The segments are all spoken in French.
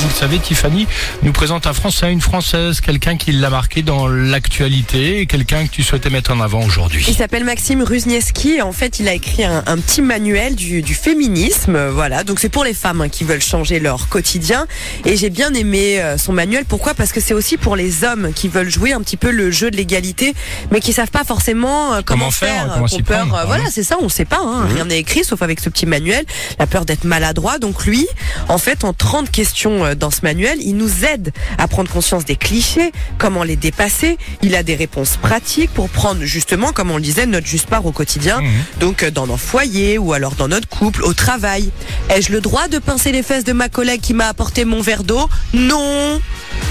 Vous le savez, Tiffany nous présente un Français, une Française, quelqu'un qui l'a marqué dans l'actualité quelqu'un que tu souhaitais mettre en avant aujourd'hui. Il s'appelle Maxime Ruzniewski et en fait il a écrit un, un petit manuel du, du féminisme, euh, voilà. Donc c'est pour les femmes hein, qui veulent changer leur quotidien et j'ai bien aimé euh, son manuel. Pourquoi? Parce que c'est aussi pour les hommes qui veulent jouer un petit peu le jeu de l'égalité, mais qui savent pas forcément euh, comment, Comment faire, euh, comment peur, prendre, voilà, c'est ça, on sait pas. Hein, Rien n'est écrit sauf avec ce petit manuel. La peur d'être maladroit. Donc lui, en fait, en 30 questions dans ce manuel, il nous aide à prendre conscience des clichés, comment les dépasser. Il a des réponses pratiques pour prendre justement, comme on le disait, notre juste part au quotidien. Donc euh, dans nos foyers ou alors dans notre couple, au travail. Ai-je le droit de pincer les fesses de ma collègue qui m'a apporté mon verre d'eau? Non.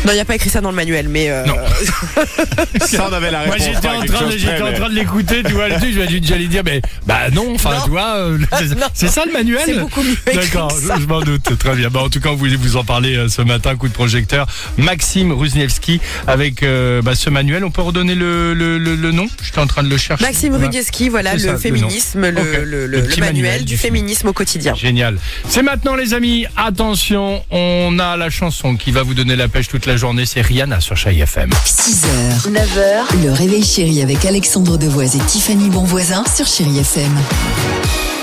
Non, il n'y a pas écrit ça dans le manuel, mais euh, Non. Ça, on avait la Moi réponse. j'étais pas en quelque train de, chose j'étais en train de l'écouter, tu vois, le truc, j'allais dire, mais bah non, enfin, tu vois, euh, c'est- ça le manuel C'est beaucoup mieux D'accord, je, je m'en doute, très bien. Bah, en tout cas, on voulait vous en parler euh, ce matin, coup de projecteur. Maxime Ruzniewski avec euh, bah, ce manuel. On peut redonner le, le, le, le nom? J'étais en train de le chercher. Maxime Voilà. Rudieski, voilà ça, le le féminisme, le, manuel, manuel du du féminisme au quotidien. Génial. C'est maintenant les amis, attention, on a la chanson qui va vous donner la pêche toute la journée, c'est Rihanna sur Chai FM. 6h, 9h, le réveil chéri avec Alexandre Devoise et Tiffany Bonvoisin sur Chérie FM.